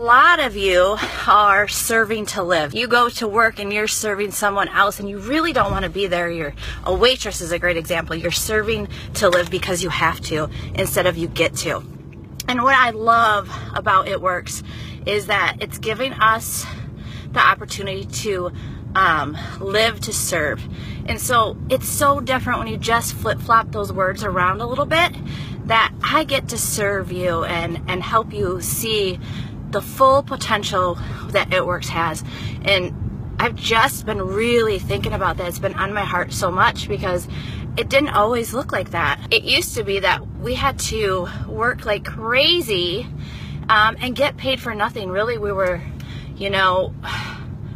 A lot of you are serving to live. You go to work and you're serving someone else and you really don't want to be there. You're a waitress is a great example. You're serving to live because you have to instead of you get to. And what I love about It Works is that it's giving us the opportunity to um, live to serve. And so it's so different when you just flip flop those words around a little bit that I get to serve you and, and help you see the full potential that It Works has. And I've just been really thinking about that. It's been on my heart so much because it didn't always look like that. It used to be that we had to work like crazy um, and get paid for nothing. Really, we were, you know,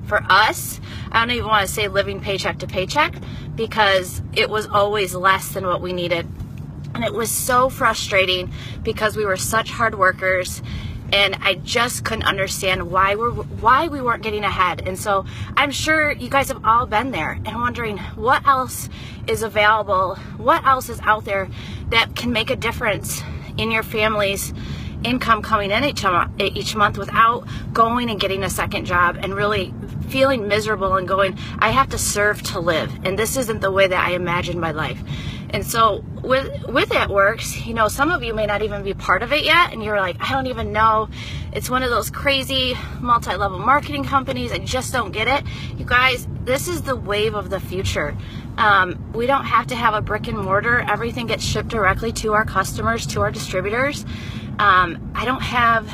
for us, I don't even want to say living paycheck to paycheck because it was always less than what we needed. And it was so frustrating because we were such hard workers and I just couldn't understand why we why we weren't getting ahead. And so I'm sure you guys have all been there and wondering what else is available, what else is out there that can make a difference in your family's income coming in each, each month without going and getting a second job and really feeling miserable and going, I have to serve to live. And this isn't the way that I imagined my life. And so with with it works, you know, some of you may not even be part of it yet and you're like, I don't even know. It's one of those crazy multi-level marketing companies. I just don't get it. You guys, this is the wave of the future. Um, we don't have to have a brick and mortar. Everything gets shipped directly to our customers, to our distributors. Um, I don't have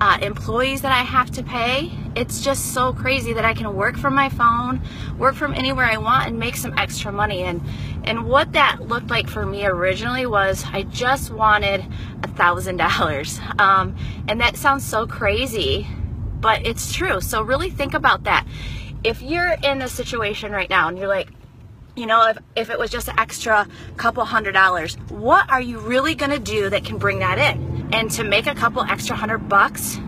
uh, employees that I have to pay. It's just so crazy that I can work from my phone, work from anywhere I want, and make some extra money. And and what that looked like for me originally was I just wanted a thousand dollars. Um, and that sounds so crazy, but it's true. So really think about that. If you're in a situation right now and you're like, you know, if, if it was just an extra couple hundred dollars, what are you really going to do that can bring that in? And to make a couple extra hundred bucks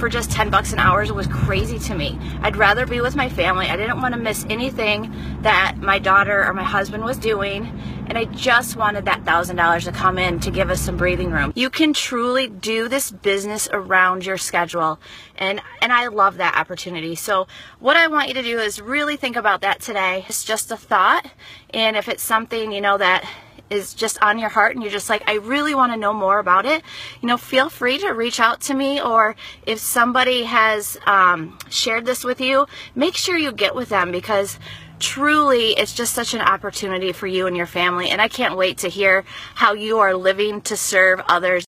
for just 10 bucks an hour was crazy to me. I'd rather be with my family. I didn't want to miss anything that my daughter or my husband was doing. And I just wanted that $1,000 to come in to give us some breathing room. You can truly do this business around your schedule. And, and I love that opportunity. So what I want you to do is really think about that today. It's just a thought. And if it's something, you know, that is just on your heart and you're just like, I really want to know more about it, you know, feel free to reach out to me. Or if somebody has um, shared this with you, make sure you get with them because truly it's just such an opportunity for you and your family. And I can't wait to hear how you are living to serve others.